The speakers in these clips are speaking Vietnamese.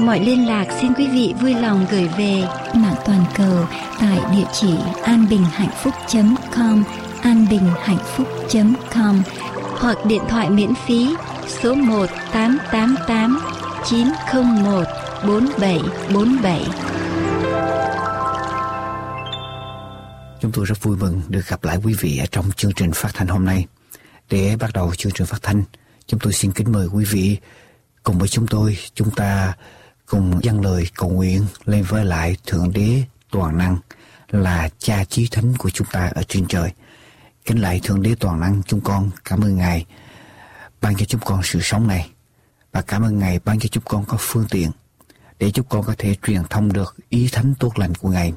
Mọi liên lạc xin quý vị vui lòng gửi về mạng toàn cầu tại địa chỉ anbinhhạnhphúc.com anbinhhạnhphúc.com hoặc điện thoại miễn phí số 1 888 901 4747. Chúng tôi rất vui mừng được gặp lại quý vị ở trong chương trình phát thanh hôm nay. Để bắt đầu chương trình phát thanh, chúng tôi xin kính mời quý vị cùng với chúng tôi, chúng ta cùng dâng lời cầu nguyện lên với lại Thượng Đế Toàn Năng là cha chí thánh của chúng ta ở trên trời. Kính lại Thượng Đế Toàn Năng chúng con cảm ơn Ngài ban cho chúng con sự sống này và cảm ơn Ngài ban cho chúng con có phương tiện để chúng con có thể truyền thông được ý thánh tốt lành của Ngài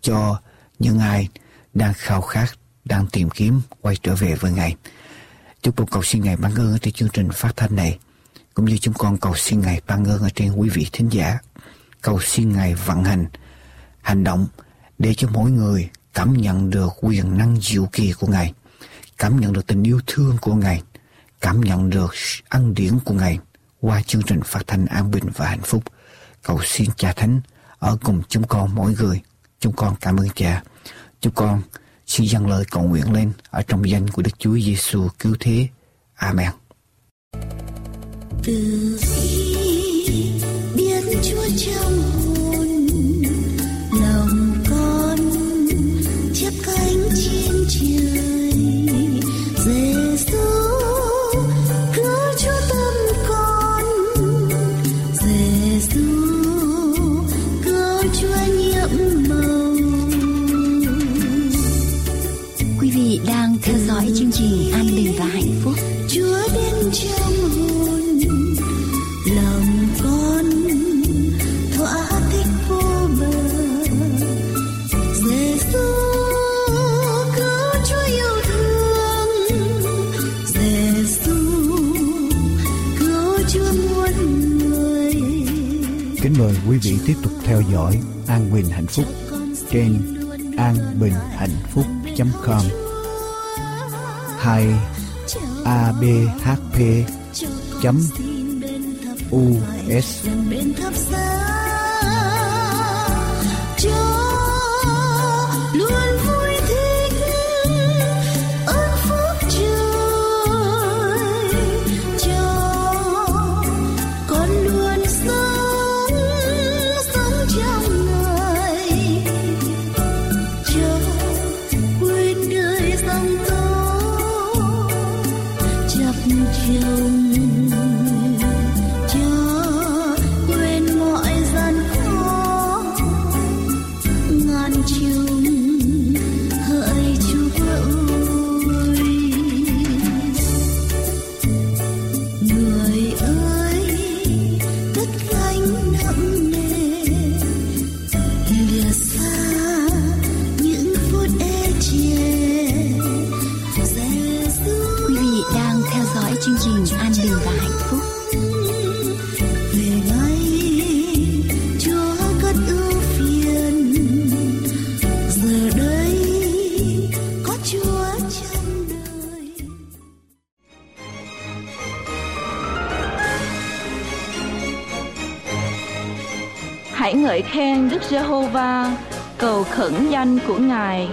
cho những ai đang khao khát, đang tìm kiếm quay trở về với Ngài. Chúng con cầu xin Ngài ban ơn cho chương trình phát thanh này cũng như chúng con cầu xin Ngài ban ơn ở trên quý vị thính giả. Cầu xin Ngài vận hành, hành động để cho mỗi người cảm nhận được quyền năng diệu kỳ của Ngài, cảm nhận được tình yêu thương của Ngài, cảm nhận được ân điển của Ngài qua chương trình phát thanh an bình và hạnh phúc. Cầu xin Cha Thánh ở cùng chúng con mỗi người. Chúng con cảm ơn Cha. Chúng con xin dâng lời cầu nguyện lên ở trong danh của Đức Chúa Giêsu cứu thế. Amen. Từ khi biết Chúa trong mời quý vị tiếp tục theo dõi An Bình Hạnh Phúc trên anbinhhạnhphúc.com hay abhp danh của Ngài,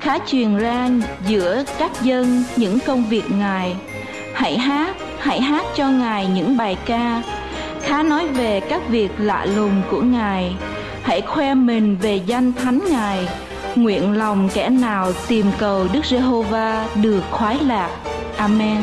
khá truyền ra giữa các dân những công việc Ngài. Hãy hát, hãy hát cho Ngài những bài ca, khá nói về các việc lạ lùng của Ngài. Hãy khoe mình về danh thánh Ngài. Nguyện lòng kẻ nào tìm cầu Đức Giê-hô-va được khoái lạc. Amen.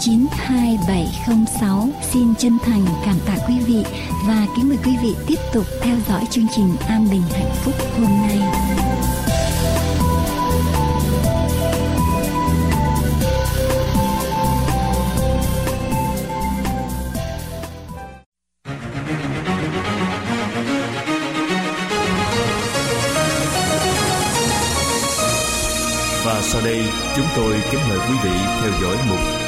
92706 xin chân thành cảm tạ quý vị và kính mời quý vị tiếp tục theo dõi chương trình An Bình Hạnh Phúc hôm nay. Và sau đây, chúng tôi kính mời quý vị theo dõi một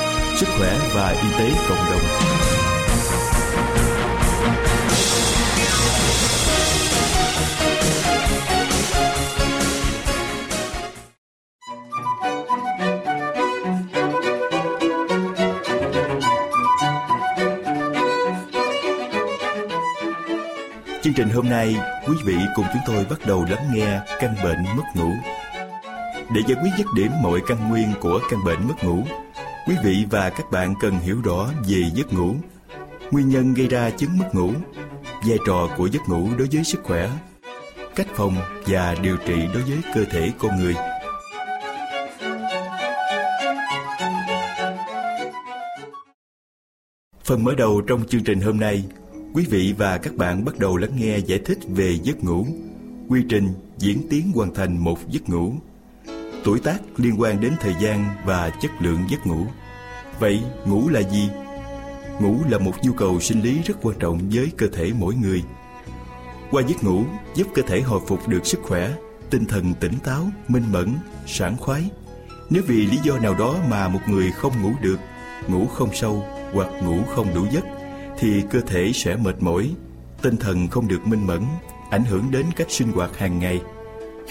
sức khỏe và y tế cộng đồng. Chương trình hôm nay, quý vị cùng chúng tôi bắt đầu lắng nghe căn bệnh mất ngủ. Để giải quyết dứt điểm mọi căn nguyên của căn bệnh mất ngủ, Quý vị và các bạn cần hiểu rõ về giấc ngủ, nguyên nhân gây ra chứng mất ngủ, vai trò của giấc ngủ đối với sức khỏe, cách phòng và điều trị đối với cơ thể con người. Phần mở đầu trong chương trình hôm nay, quý vị và các bạn bắt đầu lắng nghe giải thích về giấc ngủ, quy trình diễn tiến hoàn thành một giấc ngủ tuổi tác liên quan đến thời gian và chất lượng giấc ngủ. Vậy ngủ là gì? Ngủ là một nhu cầu sinh lý rất quan trọng với cơ thể mỗi người. Qua giấc ngủ giúp cơ thể hồi phục được sức khỏe, tinh thần tỉnh táo, minh mẫn, sảng khoái. Nếu vì lý do nào đó mà một người không ngủ được, ngủ không sâu hoặc ngủ không đủ giấc thì cơ thể sẽ mệt mỏi, tinh thần không được minh mẫn, ảnh hưởng đến cách sinh hoạt hàng ngày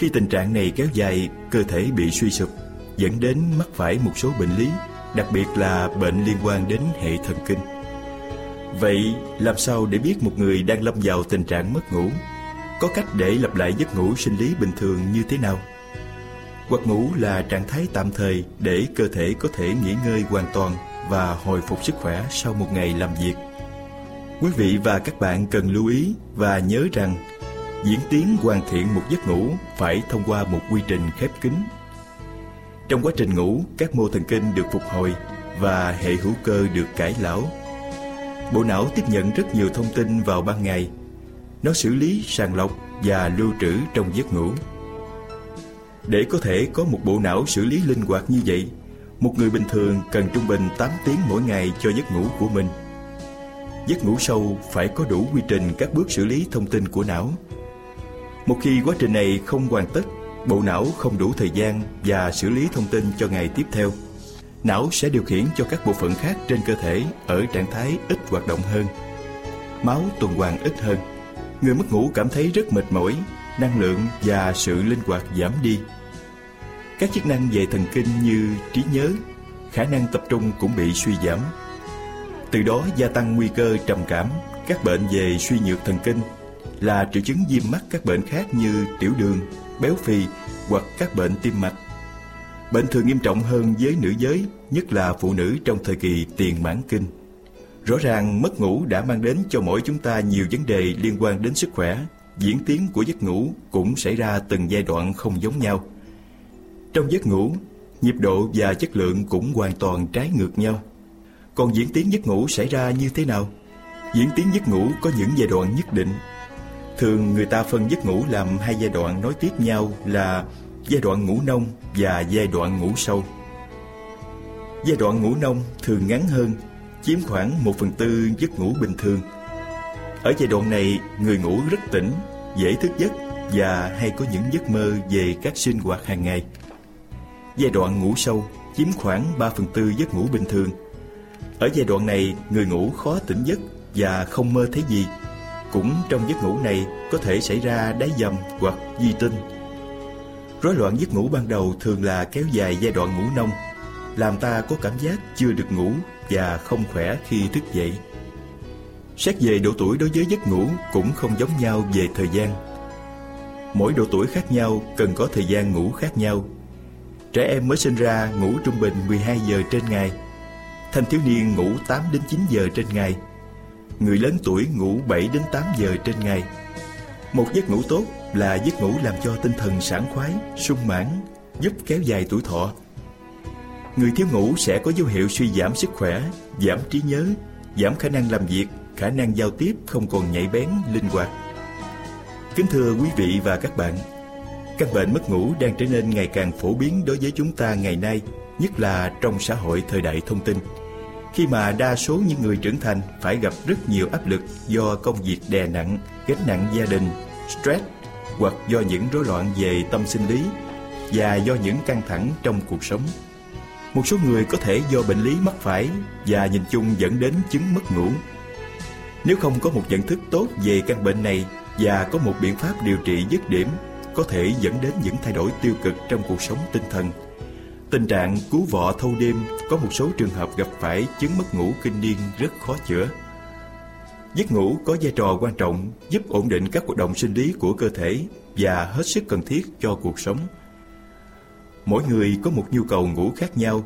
khi tình trạng này kéo dài, cơ thể bị suy sụp, dẫn đến mắc phải một số bệnh lý, đặc biệt là bệnh liên quan đến hệ thần kinh. Vậy, làm sao để biết một người đang lâm vào tình trạng mất ngủ? Có cách để lặp lại giấc ngủ sinh lý bình thường như thế nào? quạt ngủ là trạng thái tạm thời để cơ thể có thể nghỉ ngơi hoàn toàn và hồi phục sức khỏe sau một ngày làm việc. Quý vị và các bạn cần lưu ý và nhớ rằng diễn tiến hoàn thiện một giấc ngủ phải thông qua một quy trình khép kín. Trong quá trình ngủ, các mô thần kinh được phục hồi và hệ hữu cơ được cải lão. Bộ não tiếp nhận rất nhiều thông tin vào ban ngày. Nó xử lý, sàng lọc và lưu trữ trong giấc ngủ. Để có thể có một bộ não xử lý linh hoạt như vậy, một người bình thường cần trung bình 8 tiếng mỗi ngày cho giấc ngủ của mình. Giấc ngủ sâu phải có đủ quy trình các bước xử lý thông tin của não một khi quá trình này không hoàn tất, bộ não không đủ thời gian và xử lý thông tin cho ngày tiếp theo. Não sẽ điều khiển cho các bộ phận khác trên cơ thể ở trạng thái ít hoạt động hơn. Máu tuần hoàn ít hơn. Người mất ngủ cảm thấy rất mệt mỏi, năng lượng và sự linh hoạt giảm đi. Các chức năng về thần kinh như trí nhớ, khả năng tập trung cũng bị suy giảm. Từ đó gia tăng nguy cơ trầm cảm, các bệnh về suy nhược thần kinh là triệu chứng viêm mắt các bệnh khác như tiểu đường, béo phì hoặc các bệnh tim mạch. Bệnh thường nghiêm trọng hơn với nữ giới, nhất là phụ nữ trong thời kỳ tiền mãn kinh. Rõ ràng mất ngủ đã mang đến cho mỗi chúng ta nhiều vấn đề liên quan đến sức khỏe, diễn tiến của giấc ngủ cũng xảy ra từng giai đoạn không giống nhau. Trong giấc ngủ, nhịp độ và chất lượng cũng hoàn toàn trái ngược nhau. Còn diễn tiến giấc ngủ xảy ra như thế nào? Diễn tiến giấc ngủ có những giai đoạn nhất định. Thường người ta phân giấc ngủ làm hai giai đoạn nối tiếp nhau là giai đoạn ngủ nông và giai đoạn ngủ sâu. Giai đoạn ngủ nông thường ngắn hơn, chiếm khoảng 1 phần tư giấc ngủ bình thường. Ở giai đoạn này, người ngủ rất tỉnh, dễ thức giấc và hay có những giấc mơ về các sinh hoạt hàng ngày. Giai đoạn ngủ sâu chiếm khoảng 3 phần tư giấc ngủ bình thường. Ở giai đoạn này, người ngủ khó tỉnh giấc và không mơ thấy gì. Cũng trong giấc ngủ này có thể xảy ra đáy dầm hoặc di tinh. Rối loạn giấc ngủ ban đầu thường là kéo dài giai đoạn ngủ nông, làm ta có cảm giác chưa được ngủ và không khỏe khi thức dậy. Xét về độ tuổi đối với giấc ngủ cũng không giống nhau về thời gian. Mỗi độ tuổi khác nhau cần có thời gian ngủ khác nhau. Trẻ em mới sinh ra ngủ trung bình 12 giờ trên ngày. Thanh thiếu niên ngủ 8 đến 9 giờ trên ngày. Người lớn tuổi ngủ 7 đến 8 giờ trên ngày. Một giấc ngủ tốt là giấc ngủ làm cho tinh thần sảng khoái, sung mãn, giúp kéo dài tuổi thọ. Người thiếu ngủ sẽ có dấu hiệu suy giảm sức khỏe, giảm trí nhớ, giảm khả năng làm việc, khả năng giao tiếp không còn nhạy bén, linh hoạt. Kính thưa quý vị và các bạn, căn bệnh mất ngủ đang trở nên ngày càng phổ biến đối với chúng ta ngày nay, nhất là trong xã hội thời đại thông tin. Khi mà đa số những người trưởng thành phải gặp rất nhiều áp lực do công việc đè nặng, gánh nặng gia đình, stress hoặc do những rối loạn về tâm sinh lý và do những căng thẳng trong cuộc sống. Một số người có thể do bệnh lý mắc phải và nhìn chung dẫn đến chứng mất ngủ. Nếu không có một nhận thức tốt về căn bệnh này và có một biện pháp điều trị dứt điểm có thể dẫn đến những thay đổi tiêu cực trong cuộc sống tinh thần. Tình trạng cú vọ thâu đêm có một số trường hợp gặp phải chứng mất ngủ kinh niên rất khó chữa. Giấc ngủ có vai trò quan trọng giúp ổn định các hoạt động sinh lý của cơ thể và hết sức cần thiết cho cuộc sống. Mỗi người có một nhu cầu ngủ khác nhau.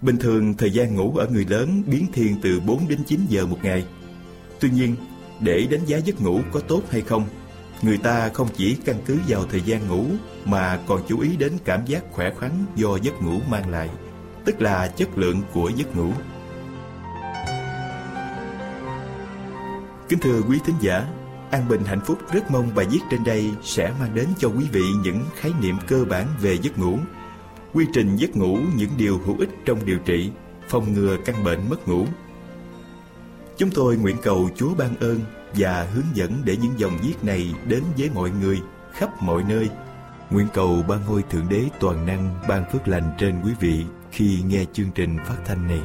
Bình thường thời gian ngủ ở người lớn biến thiên từ 4 đến 9 giờ một ngày. Tuy nhiên, để đánh giá giấc ngủ có tốt hay không, người ta không chỉ căn cứ vào thời gian ngủ mà còn chú ý đến cảm giác khỏe khoắn do giấc ngủ mang lại, tức là chất lượng của giấc ngủ. Kính thưa quý thính giả, An Bình Hạnh Phúc rất mong bài viết trên đây sẽ mang đến cho quý vị những khái niệm cơ bản về giấc ngủ, quy trình giấc ngủ những điều hữu ích trong điều trị, phòng ngừa căn bệnh mất ngủ. Chúng tôi nguyện cầu Chúa ban ơn và hướng dẫn để những dòng viết này đến với mọi người khắp mọi nơi. Nguyện cầu ban ngôi Thượng Đế toàn năng ban phước lành trên quý vị khi nghe chương trình phát thanh này.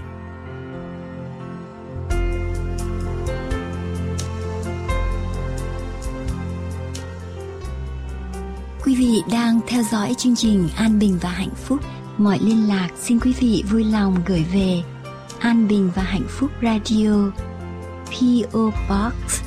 Quý vị đang theo dõi chương trình An Bình và Hạnh Phúc. Mọi liên lạc xin quý vị vui lòng gửi về An Bình và Hạnh Phúc Radio PO Box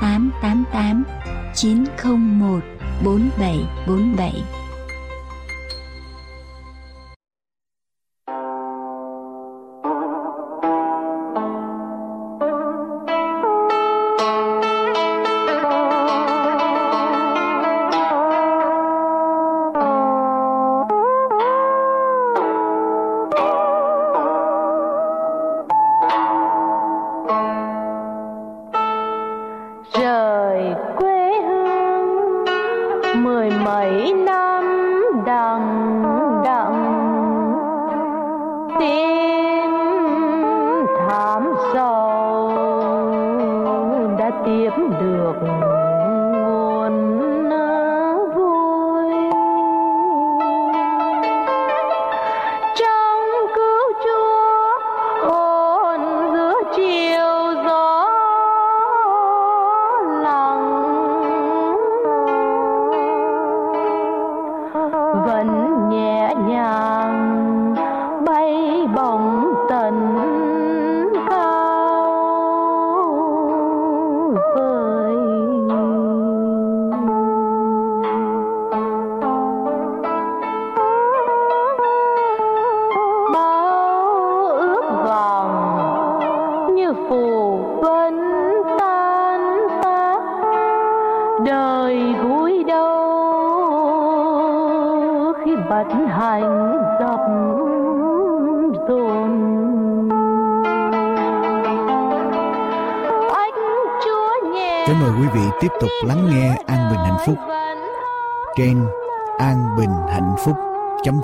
888 901 4747 Oh.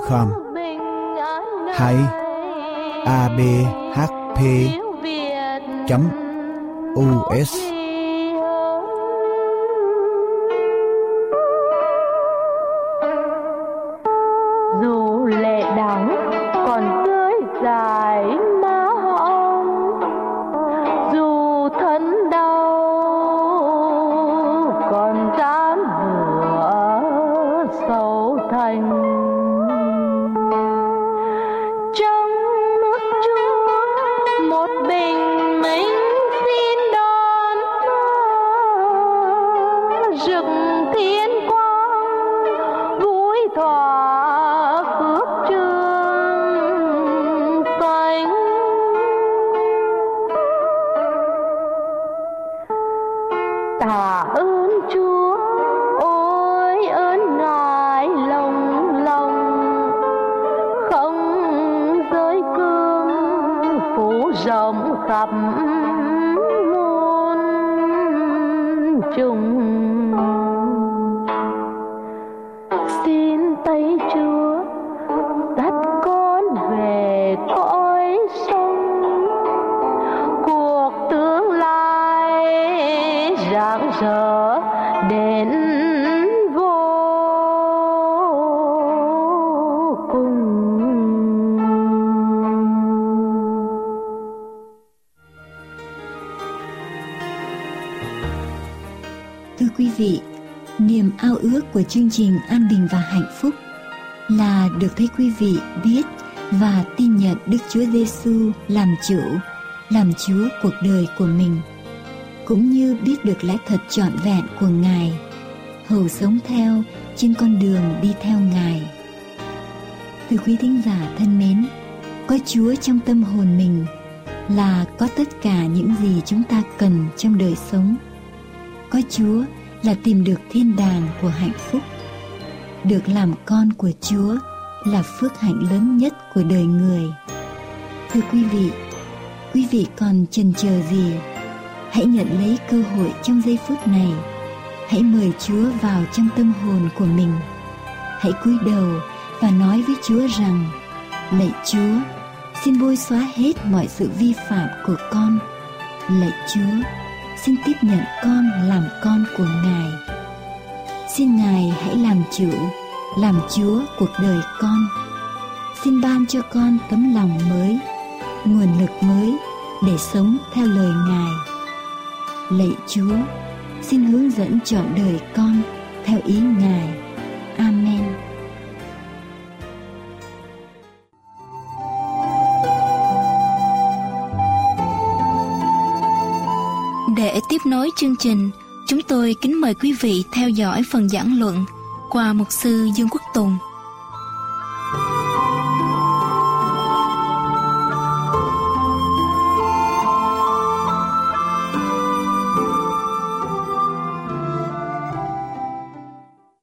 Com, hay abhp chấm us của chương trình An Bình và Hạnh Phúc là được thấy quý vị biết và tin nhận Đức Chúa Giêsu làm chủ, làm Chúa cuộc đời của mình, cũng như biết được lẽ thật trọn vẹn của Ngài, hầu sống theo trên con đường đi theo Ngài. Thưa quý thính giả thân mến, có Chúa trong tâm hồn mình là có tất cả những gì chúng ta cần trong đời sống có Chúa là tìm được thiên đàng của hạnh phúc. Được làm con của Chúa là phước hạnh lớn nhất của đời người. Thưa quý vị, quý vị còn chần chờ gì? Hãy nhận lấy cơ hội trong giây phút này. Hãy mời Chúa vào trong tâm hồn của mình. Hãy cúi đầu và nói với Chúa rằng: Lạy Chúa, xin bôi xóa hết mọi sự vi phạm của con. Lạy Chúa, xin tiếp nhận con làm con của Ngài. Xin Ngài hãy làm chủ, làm Chúa cuộc đời con. Xin ban cho con tấm lòng mới, nguồn lực mới để sống theo lời Ngài. Lạy Chúa, xin hướng dẫn chọn đời con theo ý Ngài. Amen. Tiếp nối chương trình, chúng tôi kính mời quý vị theo dõi phần giảng luận qua mục sư Dương Quốc Tùng.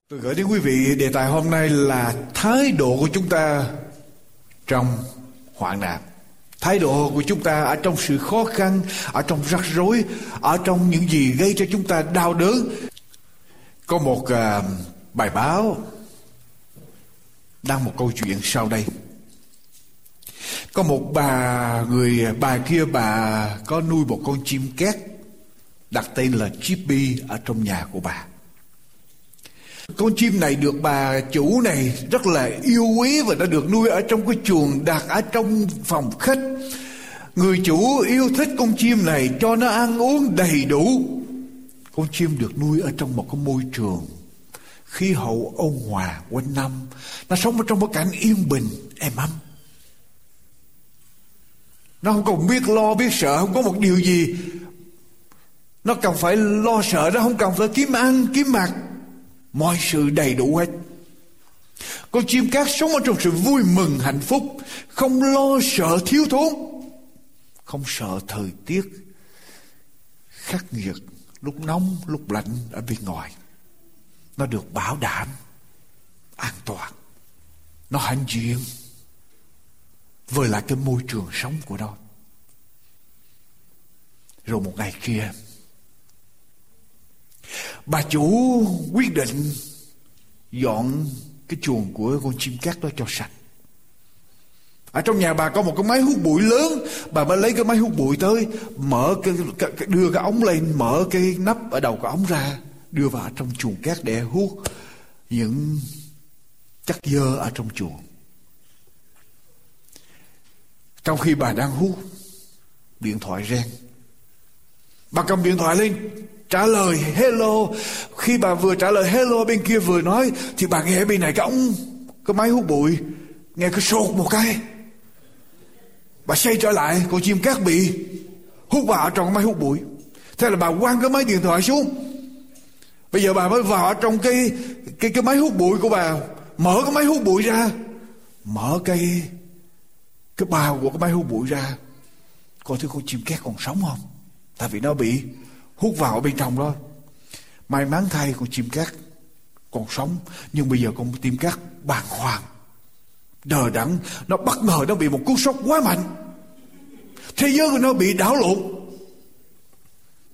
Tôi gửi đến quý vị đề tài hôm nay là thái độ của chúng ta trong hoạn nạn. Thái độ của chúng ta ở trong sự khó khăn, ở trong rắc rối, ở trong những gì gây cho chúng ta đau đớn. Có một uh, bài báo đăng một câu chuyện sau đây. Có một bà người bà kia bà có nuôi một con chim két đặt tên là Chippy ở trong nhà của bà. Con chim này được bà chủ này rất là yêu quý và đã được nuôi ở trong cái chuồng đặt ở trong phòng khách. Người chủ yêu thích con chim này cho nó ăn uống đầy đủ. Con chim được nuôi ở trong một cái môi trường khí hậu ôn hòa quanh năm. Nó sống ở trong một cảnh yên bình, êm ấm. Nó không còn biết lo, biết sợ, không có một điều gì. Nó cần phải lo sợ, nó không cần phải kiếm ăn, kiếm mặc mọi sự đầy đủ hết. Con chim cát sống ở trong sự vui mừng, hạnh phúc, không lo sợ thiếu thốn, không sợ thời tiết khắc nghiệt, lúc nóng, lúc lạnh ở bên ngoài. Nó được bảo đảm an toàn. Nó hạnh diện với lại cái môi trường sống của nó. Rồi một ngày kia bà chủ quyết định dọn cái chuồng của con chim cát đó cho sạch. Ở trong nhà bà có một cái máy hút bụi lớn. Bà mới lấy cái máy hút bụi tới mở cái, cái, cái đưa cái ống lên mở cái nắp ở đầu cái ống ra đưa vào trong chuồng cát để hút những chất dơ ở trong chuồng. Trong khi bà đang hút điện thoại reng bà cầm điện thoại lên trả lời hello. Khi bà vừa trả lời hello, bên kia vừa nói, thì bà nghe bên này cái ông, cái máy hút bụi, nghe cái sột một cái. Bà xoay trở lại, con chim cát bị hút vào trong cái máy hút bụi. Thế là bà quăng cái máy điện thoại xuống. Bây giờ bà mới vào trong cái cái cái máy hút bụi của bà. Mở cái máy hút bụi ra. Mở cái cái bao của cái máy hút bụi ra. Coi thứ con chim cát còn sống không? Tại vì nó bị hút vào bên trong đó. May mắn thay con chim cát còn sống, nhưng bây giờ con chim cát bàng hoàng, đờ đẫn. Nó bất ngờ nó bị một cú sốc quá mạnh. Thế giới của nó bị đảo lộn.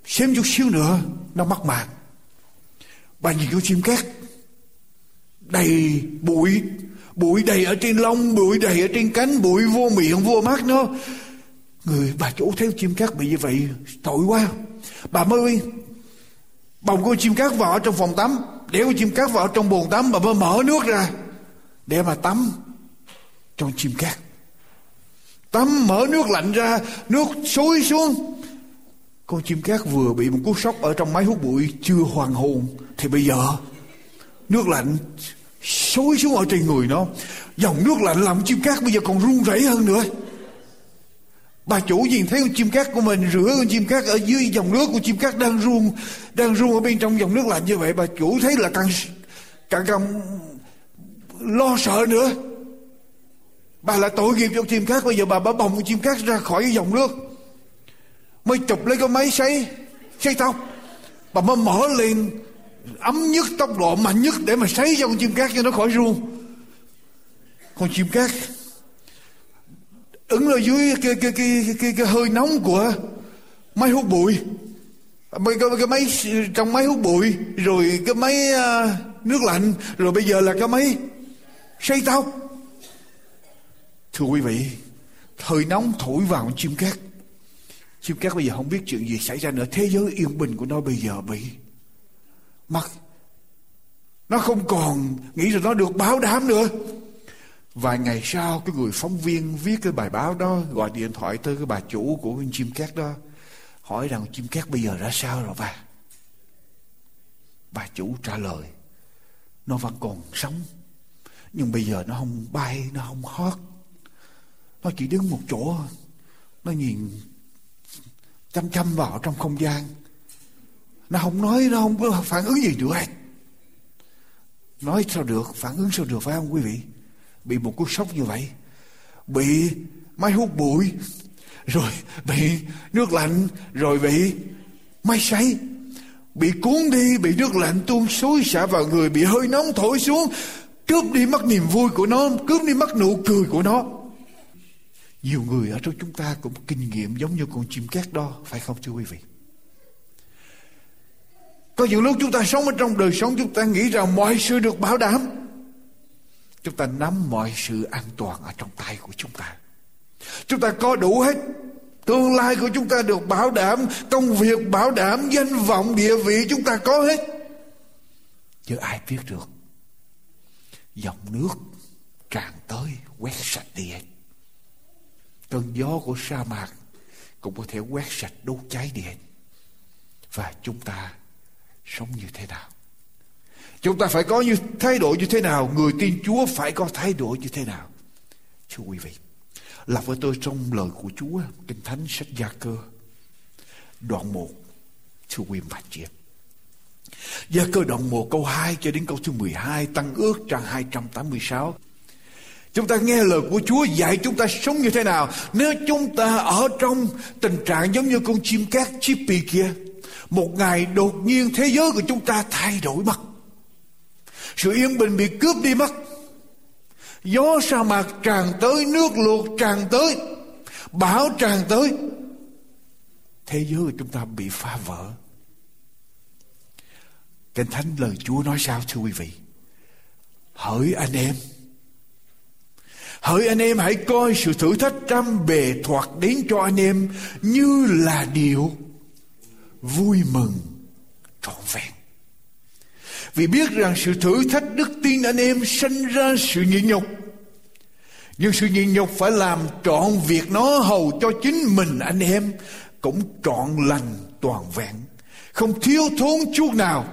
Xem chút xíu nữa, nó mắc mạng bà nhìn con chim cát đầy bụi bụi đầy ở trên lông, bụi đầy ở trên cánh, bụi vô miệng, vô mắt nó người bà chủ theo chim cát bị như vậy tội quá bà mới bồng con chim cát vào trong phòng tắm để con chim cát vào trong bồn tắm, bà mới mở nước ra để mà tắm trong chim cát. Tắm mở nước lạnh ra, nước xối xuống. Con chim cát vừa bị một cú sốc ở trong máy hút bụi chưa hoàn hồn, thì bây giờ nước lạnh xối xuống ở trên người nó. Dòng nước lạnh làm chim cát bây giờ còn run rẩy hơn nữa bà chủ nhìn thấy con chim cát của mình, rửa con chim cát ở dưới dòng nước con chim cát đang run đang run ở bên trong dòng nước lạnh như vậy, bà chủ thấy là càng càng càng lo sợ nữa. Bà lại tội nghiệp cho chim cát, bây giờ bà bà bồng con chim cát ra khỏi cái dòng nước. Mới chụp lấy cái máy sấy sấy tóc. Bà mới mở lên, ấm nhất, tốc độ mạnh nhất để mà sấy cho con chim cát cho nó khỏi run. Con chim cát ứng ở dưới cái, cái, cái, cái, cái, hơi nóng của máy hút bụi. Cái, cái, cái máy trong máy hút bụi rồi cái máy uh, nước lạnh rồi bây giờ là cái máy sấy tóc. Thưa quý vị thời nóng thổi vào chim cát. Chim cát bây giờ không biết chuyện gì xảy ra nữa. Thế giới yên bình của nó bây giờ bị mất nó không còn nghĩ rằng nó được báo đám nữa. Vài ngày sau, cái người phóng viên viết cái bài báo đó, gọi điện thoại tới cái bà chủ của con chim cát đó, hỏi rằng chim cát bây giờ ra sao rồi bà bà chủ trả lời, nó vẫn còn sống, nhưng bây giờ nó không bay, nó không hót. Nó chỉ đứng một chỗ nó nhìn chăm chăm vào trong không gian. Nó không nói, nó không có phản ứng gì được hết. Nói sao được? Phản ứng sao được phải không quý vị? Bị một cú sốc như vậy, bị máy hút bụi, rồi bị nước lạnh, rồi bị máy sấy, bị cuốn đi, bị nước lạnh tuôn xối xả vào người, bị hơi nóng thổi xuống, cướp đi mất niềm vui của nó, cướp đi mất nụ cười của nó. Nhiều người ở trong chúng ta cũng kinh nghiệm giống như con chim cát đó, phải không thưa quý vị? Có những lúc chúng ta sống ở trong đời sống, chúng ta nghĩ rằng mọi sự được bảo đảm. Chúng ta nắm mọi sự an toàn ở trong tay của chúng ta. Chúng ta có đủ hết. Tương lai của chúng ta được bảo đảm, công việc bảo đảm, danh vọng, địa vị chúng ta có hết. Chứ ai biết được. Dòng nước tràn tới quét sạch đi hết. Cơn gió của sa mạc cũng có thể quét sạch đốt cháy đi hết. Và chúng ta sống như thế nào? Chúng ta phải có như thái độ như thế nào? Người tin Chúa phải có thái độ như thế nào? Thưa quý vị, lặp với tôi trong lời của Chúa, Kinh Thánh sách Gia Cơ, đoạn 1, thưa quý vị chị em. Gia cơ đoạn 1 câu 2 cho đến câu thứ 12 tăng ước trang 286. Chúng ta nghe lời của Chúa dạy chúng ta sống như thế nào. Nếu chúng ta ở trong tình trạng giống như con chim cát chippy kia. Một ngày đột nhiên thế giới của chúng ta thay đổi mất. Sự yên bình bị cướp đi mất. Gió sa mạc tràn tới, nước luộc tràn tới, bão tràn tới. Thế giới của chúng ta bị phá vỡ. Kinh Thánh lời Chúa nói sao thưa quý vị? Hỡi anh em, Hỡi anh em hãy coi sự thử thách trăm bề thoạt đến cho anh em như là điều vui mừng trọn vẹn. Vì biết rằng sự thử thách đức tin anh em sinh ra sự nhịn nhục. Nhưng sự nhịn nhục phải làm trọn việc nó hầu cho chính mình anh em cũng trọn lành toàn vẹn. Không thiếu thốn chút nào.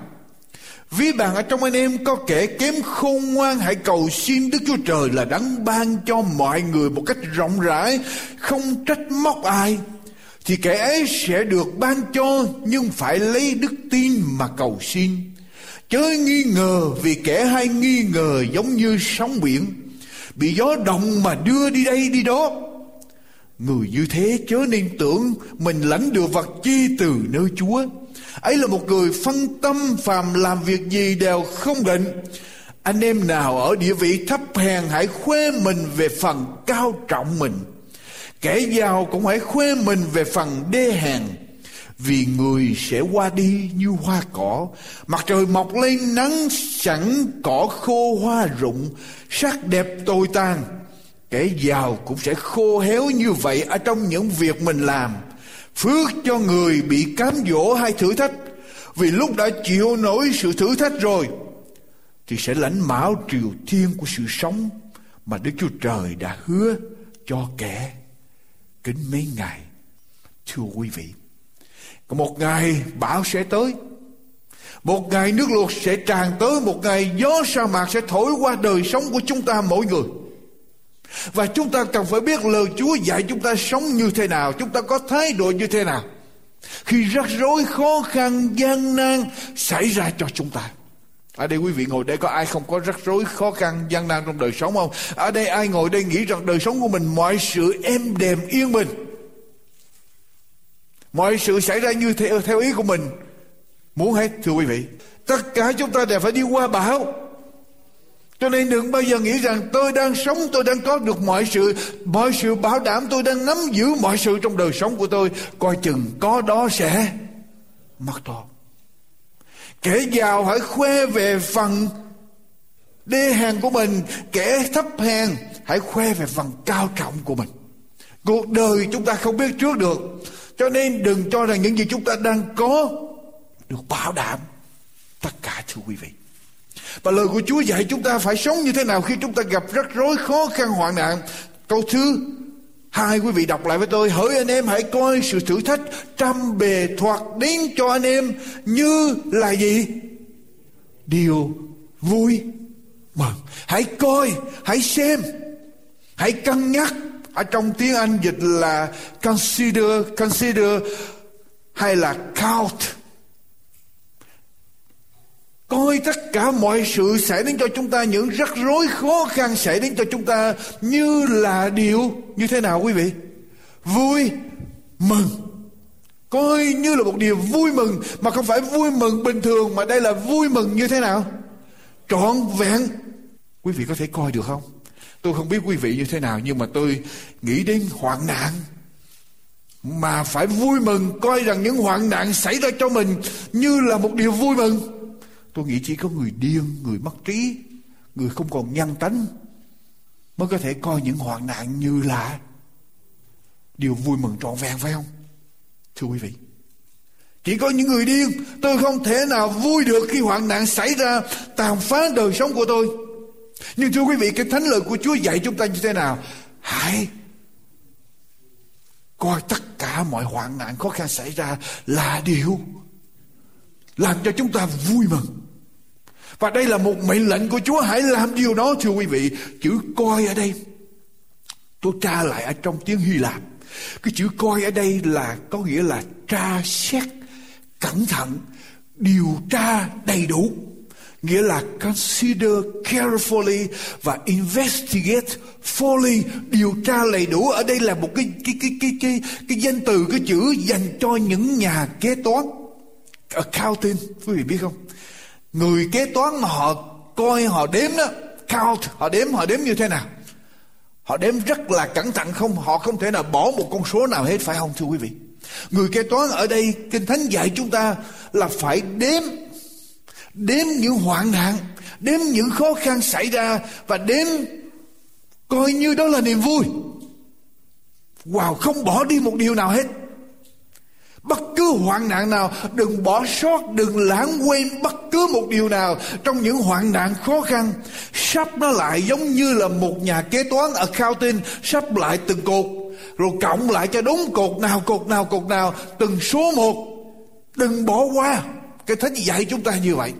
Ví bạn ở trong anh em có kẻ kém khôn ngoan hãy cầu xin Đức Chúa Trời là đấng ban cho mọi người một cách rộng rãi, không trách móc ai. Thì kẻ ấy sẽ được ban cho nhưng phải lấy đức tin mà cầu xin. Chớ nghi ngờ vì kẻ hay nghi ngờ giống như sóng biển, bị gió động mà đưa đi đây đi đó. Người như thế chớ nên tưởng mình lãnh được vật chi từ nơi Chúa. Ấy là một người phân tâm phàm làm việc gì đều không định. Anh em nào ở địa vị thấp hèn hãy khoe mình về phần cao trọng mình. Kẻ giàu cũng hãy khoe mình về phần đê hèn vì người sẽ qua đi như hoa cỏ. Mặt trời mọc lên nắng sẵn cỏ khô hoa rụng sắc đẹp tồi tàn. Kẻ giàu cũng sẽ khô héo như vậy ở trong những việc mình làm. Phước cho người bị cám dỗ hay thử thách vì lúc đã chịu nổi sự thử thách rồi thì sẽ lãnh mão triều thiên của sự sống mà Đức Chúa Trời đã hứa cho kẻ. Kính mấy ngày. Thưa quý vị, có một ngày bão sẽ tới. Một ngày nước lụt sẽ tràn tới, một ngày gió sa mạc sẽ thổi qua đời sống của chúng ta mỗi người. Và chúng ta cần phải biết lời Chúa dạy chúng ta sống như thế nào, chúng ta có thái độ như thế nào. Khi rắc rối khó khăn gian nan xảy ra cho chúng ta. Ở đây quý vị ngồi đây có ai không có rắc rối khó khăn gian nan trong đời sống không? Ở đây ai ngồi đây nghĩ rằng đời sống của mình mọi sự êm đềm yên bình. Mọi sự xảy ra như theo, theo ý của mình. Muốn hết thưa quý vị. Tất cả chúng ta đều phải đi qua bão. Cho nên đừng bao giờ nghĩ rằng tôi đang sống, tôi đang có được mọi sự, mọi sự bảo đảm, tôi đang nắm giữ mọi sự trong đời sống của tôi. Coi chừng có đó sẽ mất to. Kẻ giàu hãy khoe về phần đê hèn của mình, kẻ thấp hèn hãy khoe về phần cao trọng của mình. Cuộc đời chúng ta không biết trước được, cho nên đừng cho rằng những gì chúng ta đang có được bảo đảm tất cả thưa quý vị. Và lời của Chúa dạy chúng ta phải sống như thế nào khi chúng ta gặp rắc rối khó khăn hoạn nạn. Câu thứ hai quý vị đọc lại với tôi. Hỡi anh em hãy coi sự thử thách trăm bề thoạt đến cho anh em như là gì? Điều vui mừng. Hãy coi, hãy xem, hãy cân nhắc. Ở trong tiếng Anh dịch là consider, consider hay là count. Coi tất cả mọi sự xảy đến cho chúng ta những rắc rối khó khăn xảy đến cho chúng ta như là điều như thế nào quý vị? Vui mừng. Coi như là một điều vui mừng mà không phải vui mừng bình thường mà đây là vui mừng như thế nào? Trọn vẹn. Quý vị có thể coi được không? Tôi không biết quý vị như thế nào nhưng mà tôi nghĩ đến hoạn nạn mà phải vui mừng coi rằng những hoạn nạn xảy ra cho mình như là một điều vui mừng Tôi nghĩ chỉ có người điên, người mất trí, người không còn nhân tánh mới có thể coi những hoạn nạn như là điều vui mừng trọn vẹn phải không? Thưa quý vị, chỉ có những người điên, tôi không thể nào vui được khi hoạn nạn xảy ra tàn phá đời sống của tôi. Nhưng thưa quý vị, cái thánh lời của Chúa dạy chúng ta như thế nào? Hãy coi tất cả mọi hoạn nạn khó khăn xảy ra là điều làm cho chúng ta vui mừng. Và đây là một mệnh lệnh của Chúa hãy làm điều đó thưa quý vị. Chữ coi ở đây tôi tra lại ở trong tiếng Hy Lạp. Cái chữ coi ở đây là có nghĩa là tra xét cẩn thận, điều tra đầy đủ. Nghĩa là consider carefully và investigate fully điều tra đầy đủ. Ở đây là một cái cái cái cái cái, cái danh từ cái chữ dành cho những nhà kế toán. Accounting quý vị biết không? Người kế toán mà họ coi họ đếm đó count họ đếm họ đếm như thế nào? Họ đếm rất là cẩn thận không họ không thể nào bỏ một con số nào hết phải không thưa quý vị? Người kế toán ở đây kinh thánh dạy chúng ta là phải đếm đếm những hoạn nạn, đếm những khó khăn xảy ra và đếm coi như đó là niềm vui. Wow, không bỏ đi một điều nào hết. Bất cứ hoạn nạn nào, đừng bỏ sót, đừng lãng quên bất cứ một điều nào trong những hoạn nạn khó khăn. Sắp nó lại giống như là một nhà kế toán ở accounting sắp lại từng cột, rồi cộng lại cho đúng cột nào cột nào cột nào, từng số một. Đừng bỏ qua. Cái thánh dạy chúng ta như vậy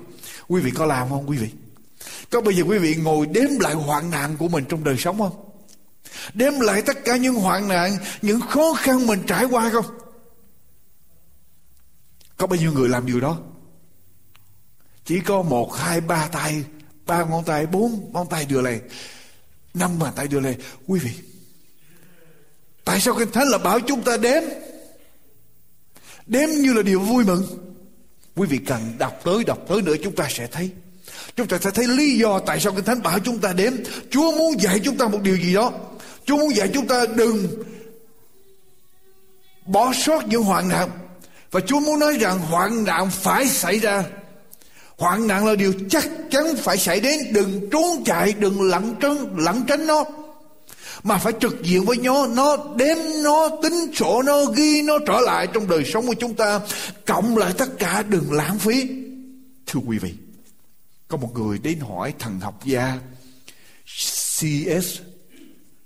quý vị có làm không, quý vị? Có bây giờ quý vị ngồi đếm lại hoạn nạn của mình trong đời sống không? Đếm lại tất cả những hoạn nạn, những khó khăn mình trải qua không? Có bao nhiêu người làm điều đó? Chỉ có một, hai, ba tay, ba ngón tay, bốn ngón tay đưa lên, năm bàn tay đưa lên. Quý vị, tại sao kinh thánh là bảo chúng ta đếm? Đếm như là điều vui mừng quý vị cần đọc tới đọc tới nữa chúng ta sẽ thấy chúng ta sẽ thấy lý do tại sao kinh thánh bảo chúng ta đếm chúa muốn dạy chúng ta một điều gì đó chúa muốn dạy chúng ta đừng bỏ sót những hoạn nạn và Chúa muốn nói rằng hoạn nạn phải xảy ra. Hoạn nạn là điều chắc chắn phải xảy đến. Đừng trốn chạy, đừng lẩn tránh, lẩn tránh nó. Mà phải trực diện với nó, nó đếm nó, tính sổ nó, ghi nó trở lại trong đời sống của chúng ta. Cộng lại tất cả đừng lãng phí. Thưa quý vị, có một người đến hỏi thần học gia C.S.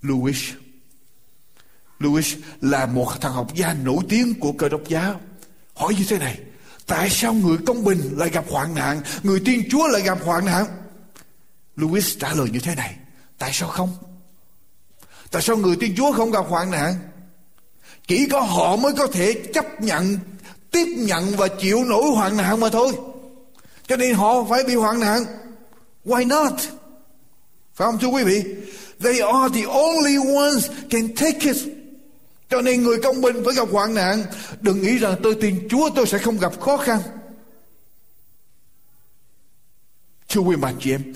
Lewis. Lewis là một thằng học gia nổi tiếng của cơ đốc giáo hỏi như thế này tại sao người công bình lại gặp hoạn nạn người tiên chúa lại gặp hoạn nạn Lewis trả lời như thế này tại sao không tại sao người tiên chúa không gặp hoạn nạn? Chỉ có họ mới có thể chấp nhận tiếp nhận và chịu nổi hoạn nạn mà thôi. Cho nên họ phải bị hoạn nạn. Why not? Phải không thưa quý vị? They are the only ones can take it. Cho nên người công bình phải gặp hoạn nạn. Đừng nghĩ rằng tôi tin Chúa tôi sẽ không gặp khó khăn. Thưa quý bạn chị em,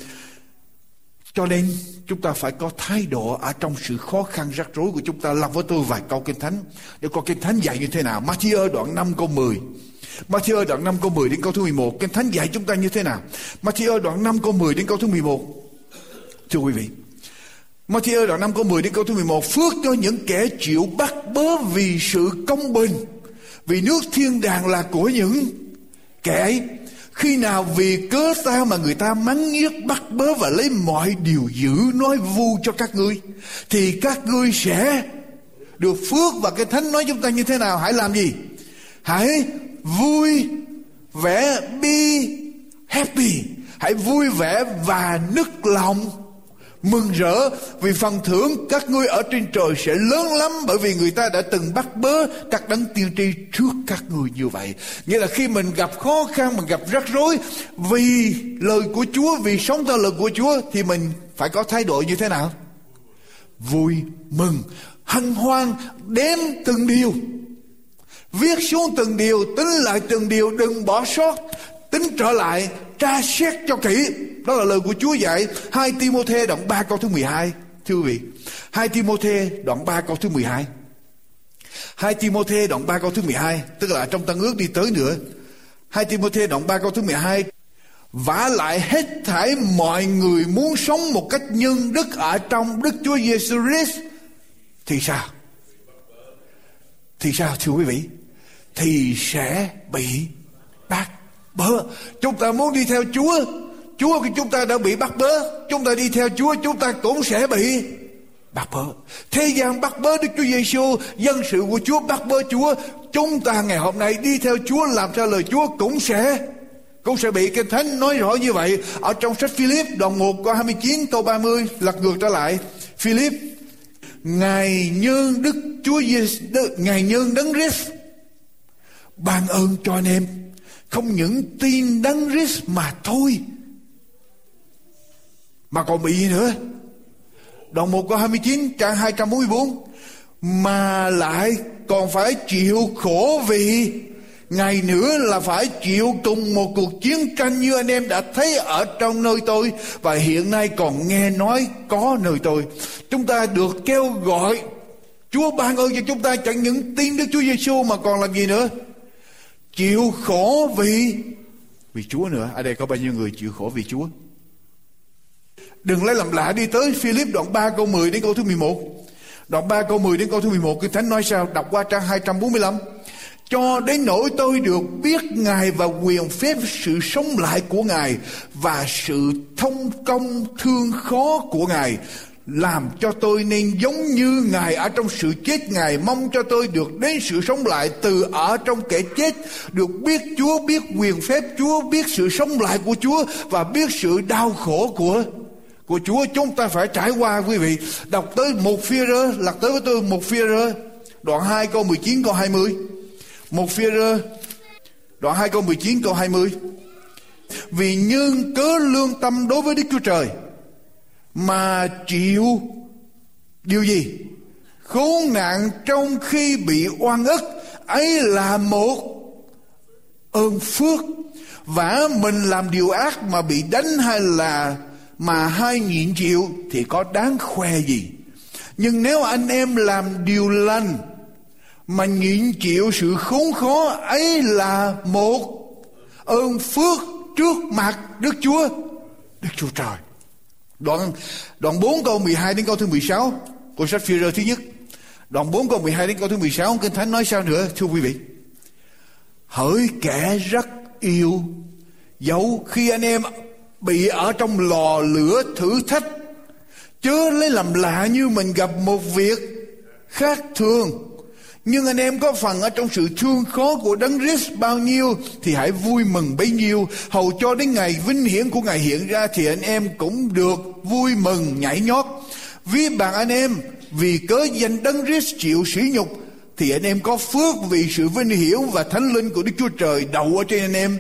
cho nên, chúng ta phải có thái độ ở trong sự khó khăn rắc rối của chúng ta. Làm với tôi vài câu kinh thánh. Để coi kinh thánh dạy như thế nào. Matthew đoạn 5 câu 10. Matthew đoạn 5 câu 10 đến câu thứ 11. Kinh thánh dạy chúng ta như thế nào. Matthew đoạn 5 câu 10 đến câu thứ 11. Thưa quý vị. Matthew đoạn 5 câu 10 đến câu thứ 11 Phước cho những kẻ chịu bắt bớ vì sự công bình Vì nước thiên đàng là của những kẻ ấy khi nào vì cớ sao mà người ta mắng nhiếc, bắt bớ và lấy mọi điều dữ nói vu cho các ngươi? Thì các ngươi sẽ được phước và cái thánh nói chúng ta như thế nào? Hãy làm gì? Hãy vui vẻ, be happy. Hãy vui vẻ và nức lòng mừng rỡ vì phần thưởng các ngươi ở trên trời sẽ lớn lắm bởi vì người ta đã từng bắt bớ các đấng tiên tri trước các ngươi như vậy. Nghĩa là khi mình gặp khó khăn, mình gặp rắc rối vì lời của Chúa, vì sống theo lời của Chúa, thì mình phải có thái độ như thế nào? Vui, mừng, hân hoan đếm từng điều. Viết xuống từng điều, tính lại từng điều, đừng bỏ sót tính trở lại, tra xét cho kỹ. Đó là lời của Chúa dạy. Hai Timôthê đoạn 3 câu thứ 12 thưa quý vị, hai Timôthê đoạn 3 câu thứ 12 hai. Timôthê đoạn 3 câu thứ 12 tức là trong tăng ước đi tới nữa. Hai Timôthê đoạn 3 câu thứ 12 vả lại hết thảy mọi người muốn sống một cách nhân đức ở trong Đức Chúa Giêsu Christ thì sao? Thì sao, thưa quý vị? Thì sẽ bị bắt bớ, chúng ta muốn đi theo chúa. Chúa của chúng ta đã bị bắt bớ, chúng ta đi theo chúa, chúng ta cũng sẽ bị bắt bớ. Thế gian bắt bớ đức chúa giêsu dân sự của chúa bắt bớ chúa. Chúng ta ngày hôm nay đi theo chúa, làm theo lời chúa cũng sẽ cũng sẽ bị kinh thánh nói rõ như vậy. Ở trong sách Philip, đoạn 1 câu 29 câu 30 lật ngược trở lại. Philip, ngài nhân đức chúa giêsu ngài nhân đấng Christ, ban ơn cho anh em không những tin đấng Christ mà thôi. Mà còn bị gì nữa? Đoạn 1 câu 29 trang 244 mà lại còn phải chịu khổ vì ngày nữa là phải chịu cùng một cuộc chiến tranh như anh em đã thấy ở trong nơi tôi. Và hiện nay còn nghe nói có nơi tôi. Chúng ta được kêu gọi. Chúa ban ơn cho chúng ta, chẳng những tin Đức Chúa Giêsu mà còn làm gì nữa? Chịu khổ vì vì Chúa nữa. Ở đây có bao nhiêu người chịu khổ vì Chúa? Đừng lấy làm lạ đi tới Philip đoạn 3 câu 10 đến câu thứ 11. Đoạn 3 câu 10 đến câu thứ 11 Kinh Thánh nói sao? Đọc qua trang 245 cho đến nỗi tôi được biết Ngài và quyền phép sự sống lại của Ngài và sự thông công thương khó của Ngài làm cho tôi nên giống như Ngài ở trong sự chết. Ngài mong cho tôi được đến sự sống lại từ ở trong kẻ chết, được biết Chúa, biết quyền phép Chúa, biết sự sống lại của Chúa và biết sự đau khổ của của Chúa. Chúng ta phải trải qua, quý vị. Đọc tới một phi rơ lật tới với tôi một phi rơ đoạn 2 câu 19 câu 20 một phi rơ đoạn 2 câu 19 câu 20 vì nhưng cớ lương tâm đối với Đức Chúa Trời mà chịu điều gì? Khốn nạn trong khi bị oan ức, ấy là một ơn phước. Và mình làm điều ác mà bị đánh hay là mà hai nhịn chịu thì có đáng khoe gì? Nhưng nếu anh em làm điều lành mà nhịn chịu sự khốn khó, ấy là một ơn phước trước mặt Đức Chúa. Đức Chúa Trời Đoạn đoạn 4 câu 12 đến câu thứ 16 của sách phi thứ nhất. Đoạn 4 câu 12 đến câu thứ 16 Kinh Thánh nói sao nữa, thưa quý vị? Hỡi kẻ rất yêu, dẫu khi anh em bị ở trong lò lửa thử thách, chớ lấy làm lạ như mình gặp một việc khác thường nhưng anh em có phần ở trong sự thương khó của đấng Christ bao nhiêu thì hãy vui mừng bấy nhiêu. Hầu cho đến ngày vinh hiển của Ngài hiện ra thì anh em cũng được vui mừng nhảy nhót. Vì bạn anh em vì cớ danh đấng Christ chịu sỉ nhục thì anh em có phước vì sự vinh hiển và thánh linh của Đức Chúa Trời đậu ở trên anh em.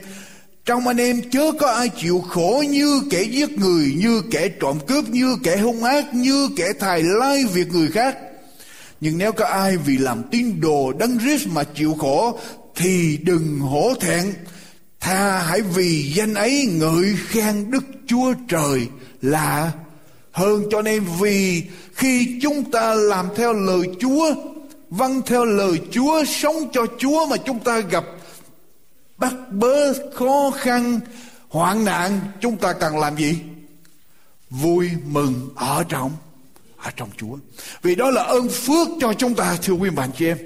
Trong anh em chớ có ai chịu khổ như kẻ giết người, như kẻ trộm cướp, như kẻ hung ác, như kẻ thài lai việc người khác nhưng nếu có ai vì làm tín đồ đấng Christ mà chịu khổ thì đừng hổ thẹn. Tha hãy vì danh ấy ngợi khen Đức Chúa Trời là hơn cho nên vì khi chúng ta làm theo lời Chúa, vâng theo lời Chúa, sống cho Chúa mà chúng ta gặp bắt bớ khó khăn hoạn nạn chúng ta cần làm gì vui mừng ở trong ở trong Chúa. Vì đó là ơn phước cho chúng ta thưa quý bạn chị em.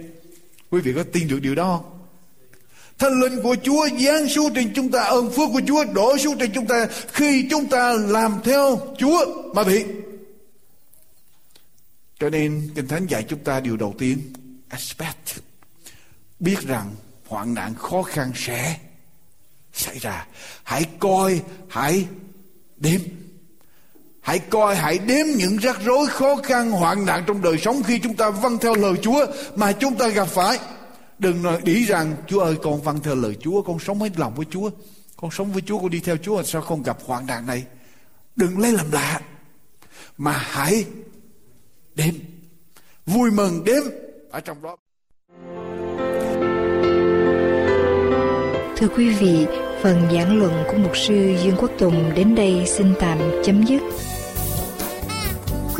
Quý vị có tin được điều đó không? Thánh linh của Chúa giáng xuống trên chúng ta, ơn phước của Chúa đổ xuống trên chúng ta khi chúng ta làm theo Chúa mà bị. Cho nên Kinh Thánh dạy chúng ta điều đầu tiên, expect, biết rằng hoạn nạn khó khăn sẽ xảy ra. Hãy coi, hãy đếm Hãy coi, hãy đếm những rắc rối khó khăn hoạn nạn trong đời sống khi chúng ta vâng theo lời Chúa mà chúng ta gặp phải. Đừng nói nghĩ rằng Chúa ơi con vâng theo lời Chúa, con sống hết lòng với Chúa. Con sống với Chúa, con đi theo Chúa, sao không gặp hoạn nạn này? Đừng lấy làm lạ. Mà hãy đếm, vui mừng đếm ở trong đó. Thưa quý vị, phần giảng luận của mục sư Dương Quốc Tùng đến đây xin tạm chấm dứt.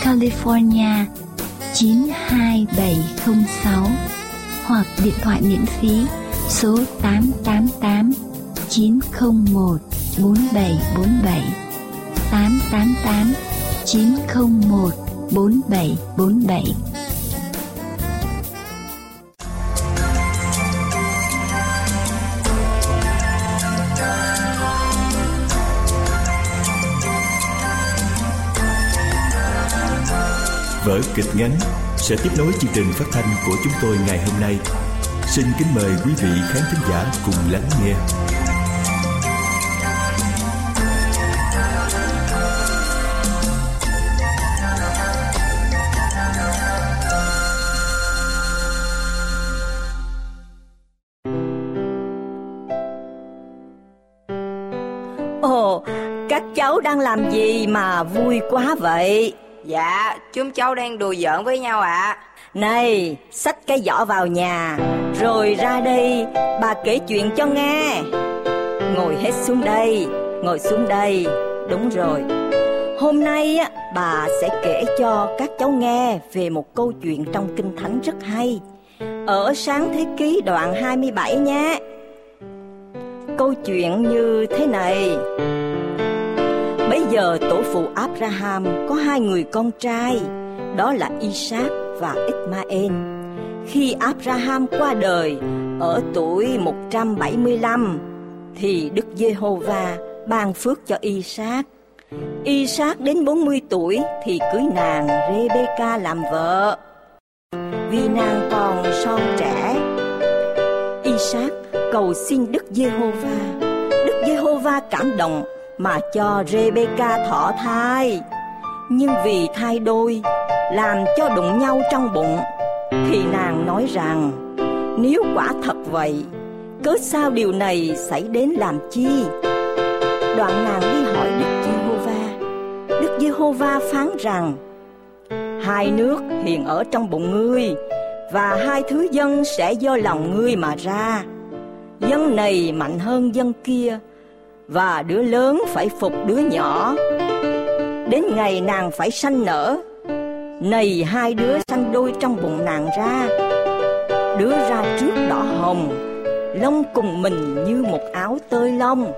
California 92706 hoặc điện thoại miễn phí số 888 901 4747 888 901 4747 Vở kịch ngắn sẽ tiếp nối chương trình phát thanh của chúng tôi ngày hôm nay. Xin kính mời quý vị khán thính giả cùng lắng nghe. Ồ, các cháu đang làm gì mà vui quá vậy? Dạ, chúng cháu đang đùa giỡn với nhau ạ. À. Này, xách cái giỏ vào nhà, rồi ra đây, bà kể chuyện cho nghe. Ngồi hết xuống đây, ngồi xuống đây. Đúng rồi. Hôm nay á, bà sẽ kể cho các cháu nghe về một câu chuyện trong Kinh Thánh rất hay. Ở sáng thế ký đoạn 27 nhé. Câu chuyện như thế này. Bây giờ tổ phụ Abraham có hai người con trai, đó là Isaac và Ismael. Khi Abraham qua đời ở tuổi 175 thì Đức Giê-hô-va ban phước cho Isaac. Isaac đến 40 tuổi thì cưới nàng Rebecca làm vợ. Vì nàng còn son trẻ, Isaac cầu xin Đức Giê-hô-va. Đức Giê-hô-va cảm động mà cho Rebecca thọ thai. Nhưng vì thai đôi, làm cho đụng nhau trong bụng, thì nàng nói rằng, nếu quả thật vậy, cớ sao điều này xảy đến làm chi? Đoạn nàng đi hỏi đức giê-hô-va. Đức giê-hô-va phán rằng, hai nước hiện ở trong bụng ngươi, và hai thứ dân sẽ do lòng ngươi mà ra. Dân này mạnh hơn dân kia và đứa lớn phải phục đứa nhỏ. Đến ngày nàng phải sanh nở, nầy hai đứa sanh đôi trong bụng nàng ra. Đứa ra trước đỏ hồng, lông cùng mình như một áo tơi lông,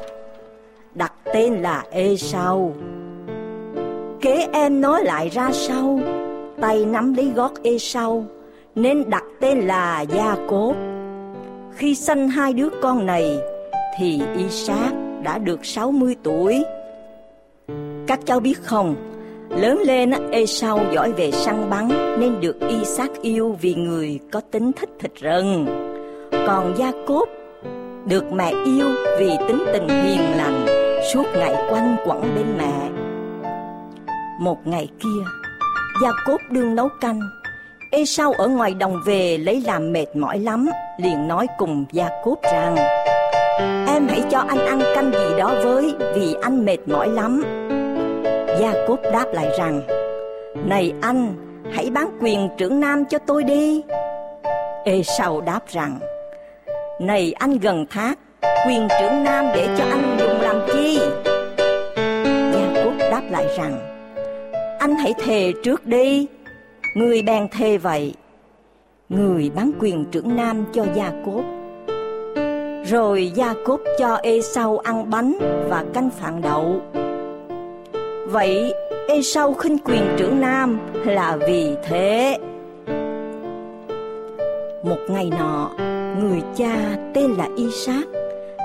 đặt tên là ê sau kế em nói lại ra sau, tay nắm lấy gót ê sau nên đặt tên là gia cốt. Khi sanh hai đứa con này, thì y sát đã được 60 tuổi. Các cháu biết không, lớn lên ê sau giỏi về săn bắn nên được Isaac yêu vì người có tính thích thịt rừng. Còn Gia Cốp được mẹ yêu vì tính tình hiền lành, suốt ngày quanh quẩn bên mẹ. Một ngày kia, Gia Cốp đương nấu canh. ê sau ở ngoài đồng về lấy làm mệt mỏi lắm, liền nói cùng Gia Cốp rằng Em hãy cho anh ăn canh gì đó với, Vì anh mệt mỏi lắm. Gia Cốp đáp lại rằng, Này anh, Hãy bán quyền trưởng nam cho tôi đi. Ê sau đáp rằng, Này anh gần thác, Quyền trưởng nam để cho anh dùng làm chi? Gia Cốp đáp lại rằng, Anh hãy thề trước đi. Người bèn thề vậy. Người bán quyền trưởng nam cho Gia Cốp rồi Gia Cốp cho Ê Sau ăn bánh và canh phạn đậu. Vậy Ê Sau khinh quyền trưởng nam là vì thế. Một ngày nọ, người cha tên là Isaac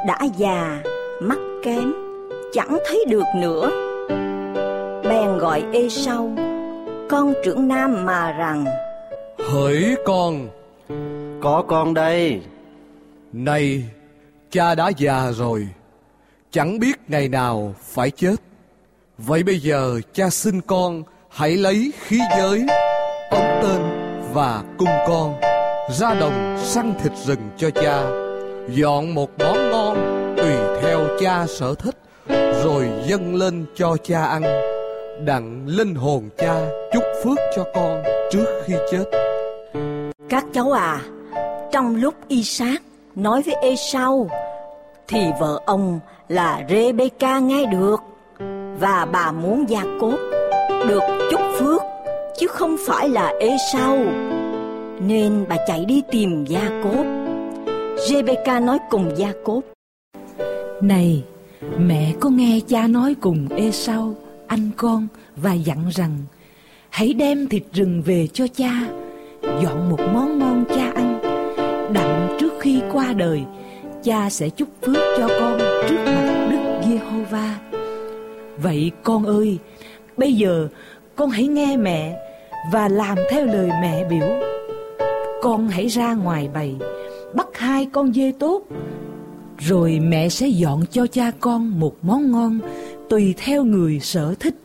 đã già, mắt kém, chẳng thấy được nữa. Bèn gọi Ê Sau, con trưởng nam mà rằng: Hỡi con, có con đây. Này Cha đã già rồi, chẳng biết ngày nào phải chết. Vậy bây giờ cha xin con hãy lấy khí giới, ống tên và cung con ra đồng săn thịt rừng cho cha, dọn một món ngon tùy theo cha sở thích, rồi dâng lên cho cha ăn, đặng linh hồn cha chúc phước cho con trước khi chết. Các cháu à, trong lúc y sát nói với Esau thì vợ ông là Rebecca nghe được và bà muốn Gia Cốp được chúc phước chứ không phải là Esau nên bà chạy đi tìm Gia Cốp. Rebecca nói cùng Gia Cốp: "Này, mẹ có nghe cha nói cùng Esau, anh con và dặn rằng hãy đem thịt rừng về cho cha, dọn một món ngon cha khi qua đời cha sẽ chúc phước cho con trước mặt Đức Giê-hô-va. Vậy con ơi, bây giờ con hãy nghe mẹ và làm theo lời mẹ biểu. Con hãy ra ngoài bầy, bắt hai con dê tốt, rồi mẹ sẽ dọn cho cha con một món ngon tùy theo người sở thích.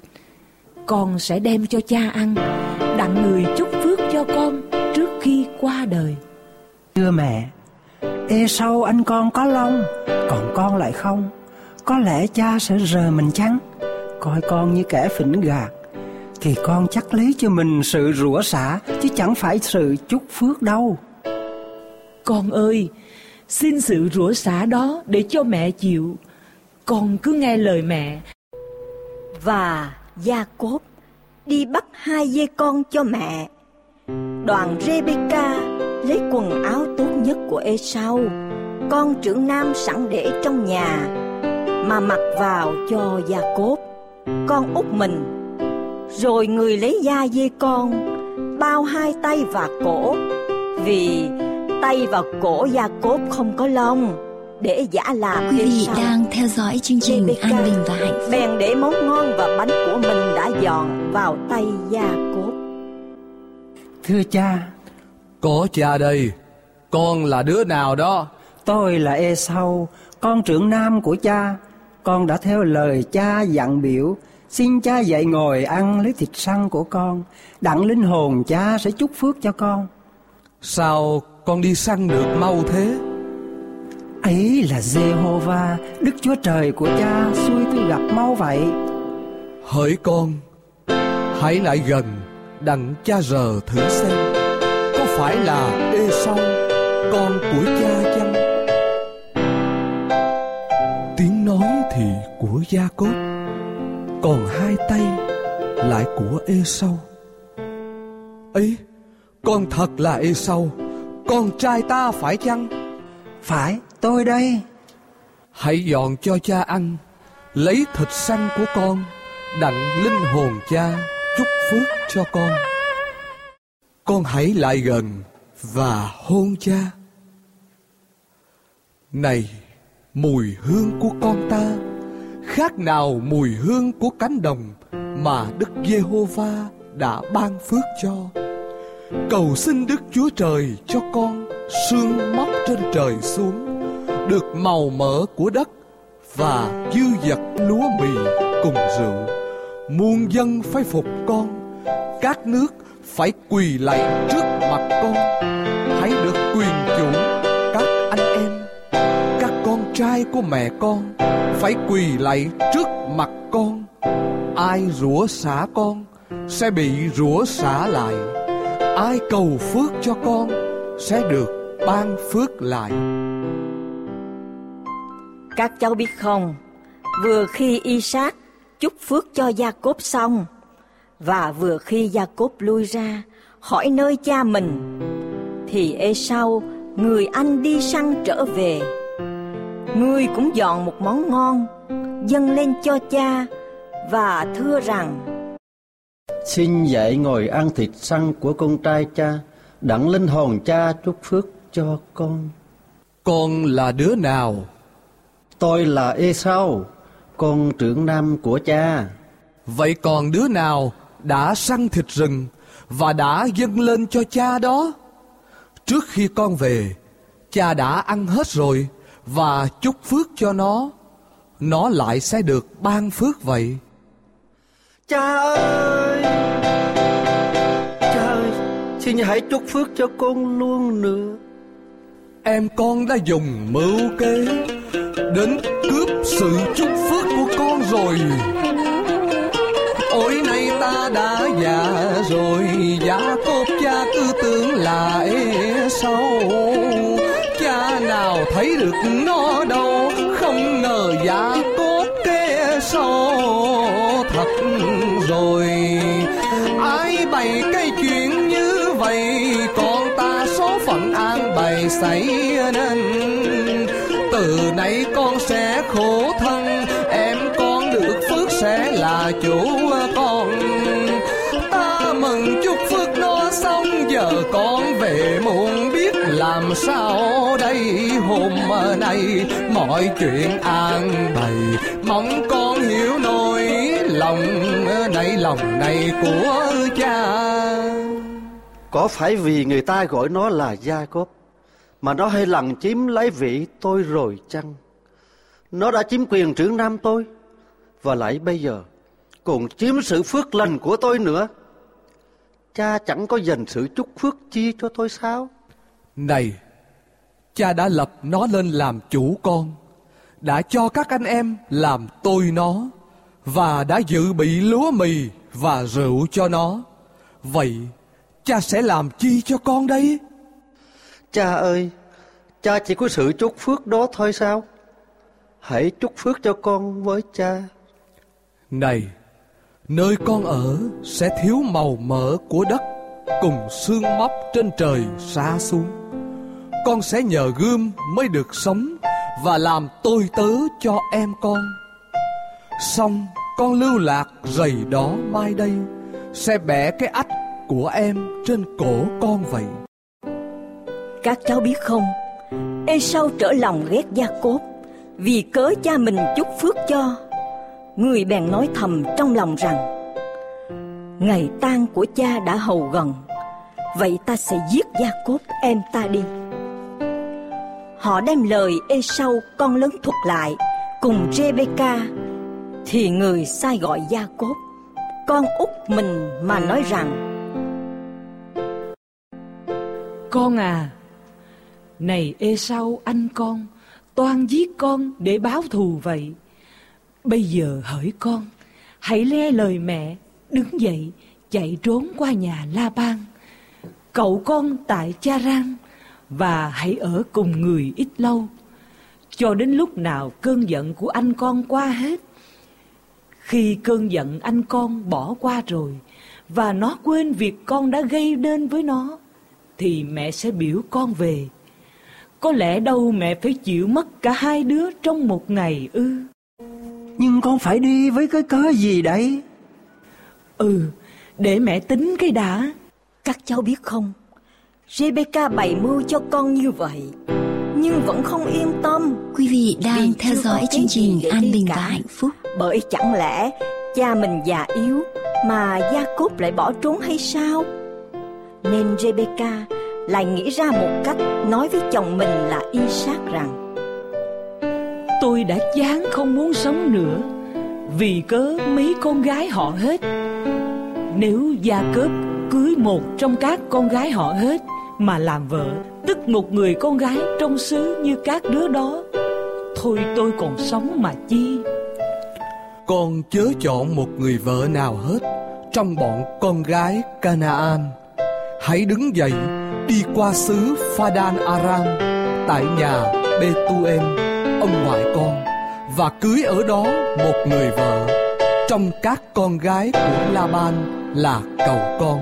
Con sẽ đem cho cha ăn, đặng người chúc phước cho con trước khi qua đời. Thưa mẹ, Ê sau anh con có lông? Còn con lại không? Có lẽ cha sẽ rờ mình chăng? Coi con như kẻ phỉnh gạt. Thì con chắc lấy cho mình sự rủa xả Chứ chẳng phải sự chúc phước đâu. Con ơi Xin sự rủa xả đó để cho mẹ chịu. Con cứ nghe lời mẹ. Và Gia Cốp đi bắt hai dê con cho mẹ. Đoàn Rebecca lấy quần áo tốt nhất của Esau Con trưởng nam sẵn để trong nhà Mà mặc vào cho Gia Cốp Con út mình Rồi người lấy da dê con Bao hai tay và cổ Vì tay và cổ Gia Cốp không có lông để giả làm Quý vị đang theo dõi chương trình Rebecca An Bình và Hạnh Phúc. Bèn để món ngon và bánh của mình đã dọn vào tay Gia Cốp. Thưa cha Có cha đây Con là đứa nào đó? Tôi là Esau Con trưởng nam của cha. Con đã theo lời cha dặn biểu Xin cha dạy ngồi ăn lấy thịt săn của con. Đặng linh hồn cha sẽ chúc phước cho con. Sao con đi săn được mau thế? Ấy là Jehovah Đức Chúa Trời của cha xui tôi gặp mau vậy. Hỡi con Hãy lại gần Đặng cha rờ thử xem phải là ê sau Con của cha chăng? Tiếng nói thì của Gia Cốt Còn hai tay Lại của ê sau ấy Con thật là ê sau Con trai ta phải chăng? Phải tôi đây. Hãy dọn cho cha ăn Lấy thịt săn của con Đặng linh hồn cha Chúc phước cho con con hãy lại gần Và hôn cha Này Mùi hương của con ta Khác nào mùi hương của cánh đồng Mà Đức Giê-hô-va đã ban phước cho Cầu xin Đức Chúa Trời cho con Sương móc trên trời xuống được màu mỡ của đất và dư dật lúa mì cùng rượu. Muôn dân phải phục con, các nước phải quỳ lạy trước mặt con. Hãy được quyền chủ các anh em, các con trai của mẹ con phải quỳ lạy trước mặt con. Ai rủa xả con sẽ bị rủa xả lại. Ai cầu phước cho con sẽ được ban phước lại. Các cháu biết không, vừa khi y sát chúc phước cho Gia Cốp xong, và vừa khi Gia Cốp lui ra hỏi nơi cha mình, thì Esau người anh đi săn trở về. Người cũng dọn một món ngon, dâng lên cho cha và thưa rằng Xin dạy ngồi ăn thịt săn của con trai cha, đặng linh hồn cha chúc phước cho con. Con là đứa nào? Tôi là Esau, con trưởng nam của cha. Vậy còn đứa nào đã săn thịt rừng và đã dâng lên cho cha đó? Trước khi con về, cha đã ăn hết rồi và chúc phước cho nó. Nó lại sẽ được ban phước vậy. Cha ơi! Cha ơi! Xin hãy chúc phước cho con luôn nữa. Em con đã dùng mưu kế đến cướp sự chúc phước của con rồi ta đã già rồi già cốt cha cứ tưởng là ê sau cha nào thấy được nó đâu, không ngờ già cốt kê sau thật rồi, ai bày cái chuyện như vậy? Còn ta số phận an bày xảy làm sao đây hôm nay mọi chuyện an bày mong con hiểu nỗi lòng này lòng này của cha có phải vì người ta gọi nó là gia cốp mà nó hay lằng chiếm lấy vị tôi rồi chăng? Nó đã chiếm quyền trưởng nam tôi và lại bây giờ còn chiếm sự phước lành của tôi nữa. Cha chẳng có dành sự chúc phước chi cho tôi sao? Này, cha đã lập nó lên làm chủ con đã cho các anh em làm tôi nó và đã dự bị lúa mì và rượu cho nó. Vậy cha sẽ làm chi cho con đây? Cha ơi, cha chỉ có sự chúc phước đó thôi sao? Hãy chúc phước cho con với cha. Này, nơi con ở sẽ thiếu màu mỡ của đất cùng sương móc trên trời xa xuống. Con sẽ nhờ gươm mới được sống và làm tôi tớ cho em con. Xong con lưu lạc rầy đó mai đây sẽ bẻ cái ách của em trên cổ con vậy. Các cháu biết không, Ê sau trở lòng ghét Gia Cốp vì cớ cha mình chúc phước cho. Người bèn nói thầm trong lòng rằng Ngày tang của cha đã hầu gần Vậy ta sẽ giết Gia Cốp em ta đi Họ đem lời Ê sau, con lớn thuật lại. Cùng Rebecca, Thì người sai gọi Gia Cốt Con út mình mà nói rằng, Con à Này Ê sau, anh con, Toan giết con để báo thù vậy. Bây giờ hỡi con, Hãy le lời mẹ, Đứng dậy, chạy trốn qua nhà La Ban Cậu con tại Cha Rang và hãy ở cùng người ít lâu. Cho đến lúc nào cơn giận của anh con qua hết. Khi cơn giận anh con bỏ qua rồi Và nó quên việc con đã gây nên với nó Thì mẹ sẽ biểu con về. Có lẽ đâu mẹ phải chịu mất cả hai đứa trong một ngày ư. Nhưng con phải đi với cái cớ gì đấy? Ừ để mẹ tính cái đã. Các cháu biết không Rebecca bày mưu cho con như vậy Nhưng vẫn không yên tâm. Quý vị đang theo dõi chương trình An Bình và Hạnh Phúc. Bởi chẳng lẽ cha mình già yếu Mà Gia Cốp lại bỏ trốn hay sao? Nên Rebecca lại nghĩ ra một cách Nói với chồng mình là Isaac rằng Tôi đã chán không muốn sống nữa Vì cớ mấy con gái họ hết. Nếu Gia Cớp cưới một trong các con gái họ hết mà làm vợ, Tức một người con gái trong xứ như các đứa đó. Thôi tôi còn sống mà chi. Con chớ chọn một người vợ nào hết Trong bọn con gái Canaan. Hãy đứng dậy, Đi qua xứ Phadan Aram, Tại nhà Betuel Ông ngoại con, Và cưới ở đó một người vợ. Trong các con gái của Laban là cầu con.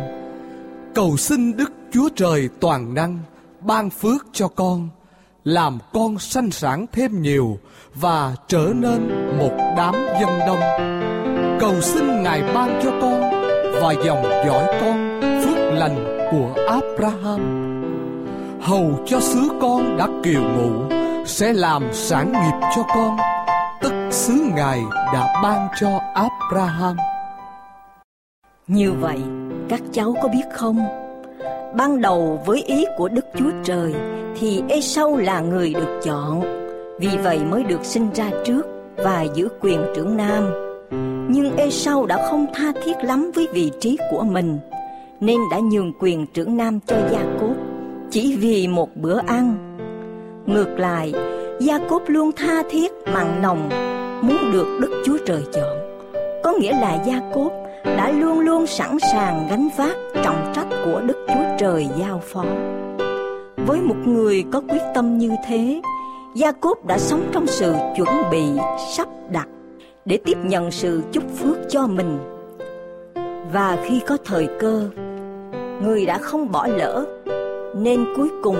Cầu xin đức chúa trời toàn năng ban phước cho con làm con sanh sản thêm nhiều và trở nên một đám dân đông. Cầu xin ngài ban cho con và dòng dõi con phước lành của abraham. Hầu cho xứ con đã kiều ngụ sẽ làm sản nghiệp cho con. Tức xứ ngài đã ban cho abraham. Như vậy, các cháu có biết không? Ban đầu với ý của Đức Chúa Trời thì Esau là người được chọn, vì vậy mới được sinh ra trước và giữ quyền trưởng nam. Nhưng Esau đã không tha thiết lắm với vị trí của mình, nên đã nhường quyền trưởng nam cho Gia cốt chỉ vì một bữa ăn. Ngược lại, Gia cốt luôn tha thiết mặn nồng muốn được Đức Chúa Trời chọn. Có nghĩa là Gia cốt đã luôn luôn sẵn sàng gánh vác trọng trách của Đức Chúa Trời giao phó. Với một người có quyết tâm như thế, Gia Cốp đã sống trong sự chuẩn bị sắp đặt để tiếp nhận sự chúc phước cho mình. Và khi có thời cơ, người đã không bỏ lỡ, nên cuối cùng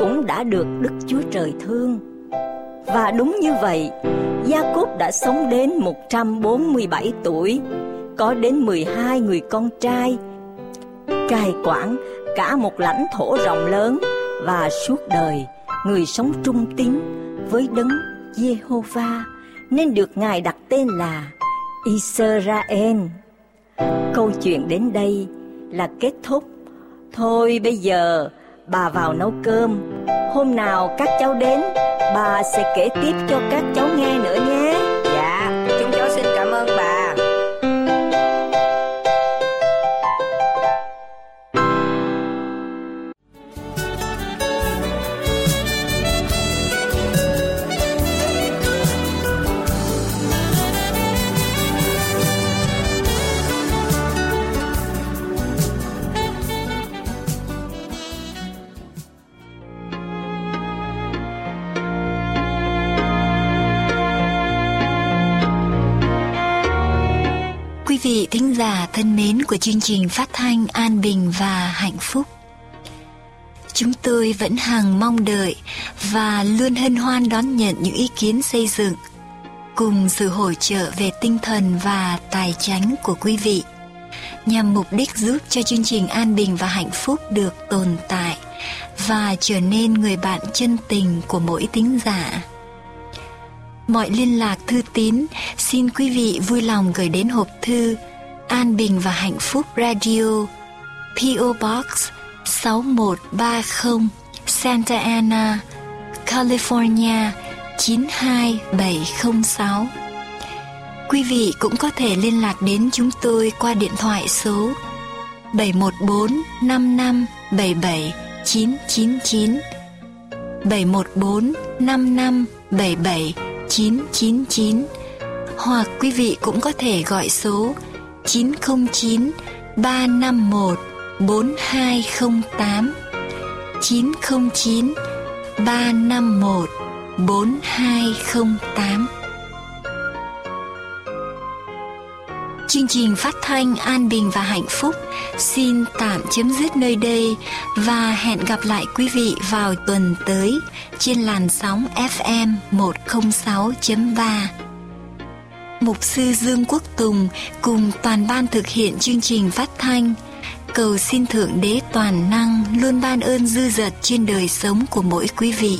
cũng đã được Đức Chúa Trời thương. Và đúng như vậy, Gia Cốp đã sống đến 147 tuổi có đến 12 người con trai cai quản cả một lãnh thổ rộng lớn và suốt đời người sống trung tín với đấng Jehovah nên được ngài đặt tên là Israel. Câu chuyện đến đây là kết thúc. Thôi bây giờ bà vào nấu cơm. Hôm nào các cháu đến, bà sẽ kể tiếp cho các cháu nghe nữa nhé. Thân mến của chương trình phát thanh An Bình và Hạnh Phúc. Chúng tôi vẫn hằng mong đợi và luôn hân hoan đón nhận những ý kiến xây dựng cùng sự hỗ trợ về tinh thần và tài chánh của quý vị nhằm mục đích giúp cho chương trình An Bình và Hạnh Phúc được tồn tại và trở nên người bạn chân tình của mỗi tính giả. Mọi liên lạc thư tín, xin quý vị vui lòng gửi đến hộp thư An Bình và Hạnh Phúc Radio PO Box 6130 Santa Ana, California 92706. Quý vị cũng có thể liên lạc đến chúng tôi qua điện thoại số 714 55 77 999 714 55 77 999 hoặc quý vị cũng có thể gọi số 909 351 4208 909 351 4208 Chương trình phát thanh An Bình và Hạnh Phúc xin tạm chấm dứt nơi đây và hẹn gặp lại quý vị vào tuần tới trên làn sóng FM 106.3. Mục sư Dương Quốc Tùng cùng toàn ban thực hiện chương trình phát thanh cầu xin Thượng Đế toàn năng luôn ban ơn dư dật trên đời sống của mỗi quý vị.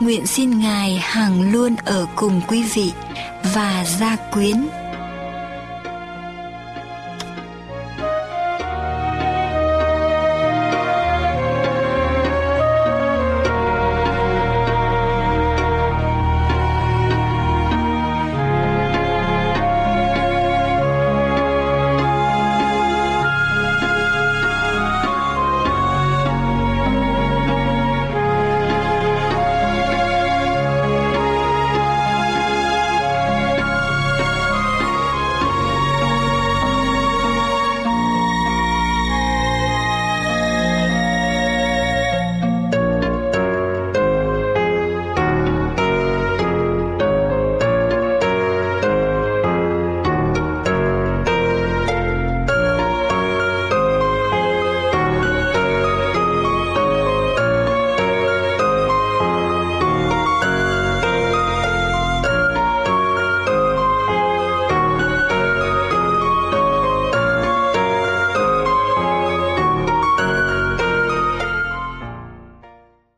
Nguyện xin Ngài hằng luôn ở cùng quý vị và gia quyến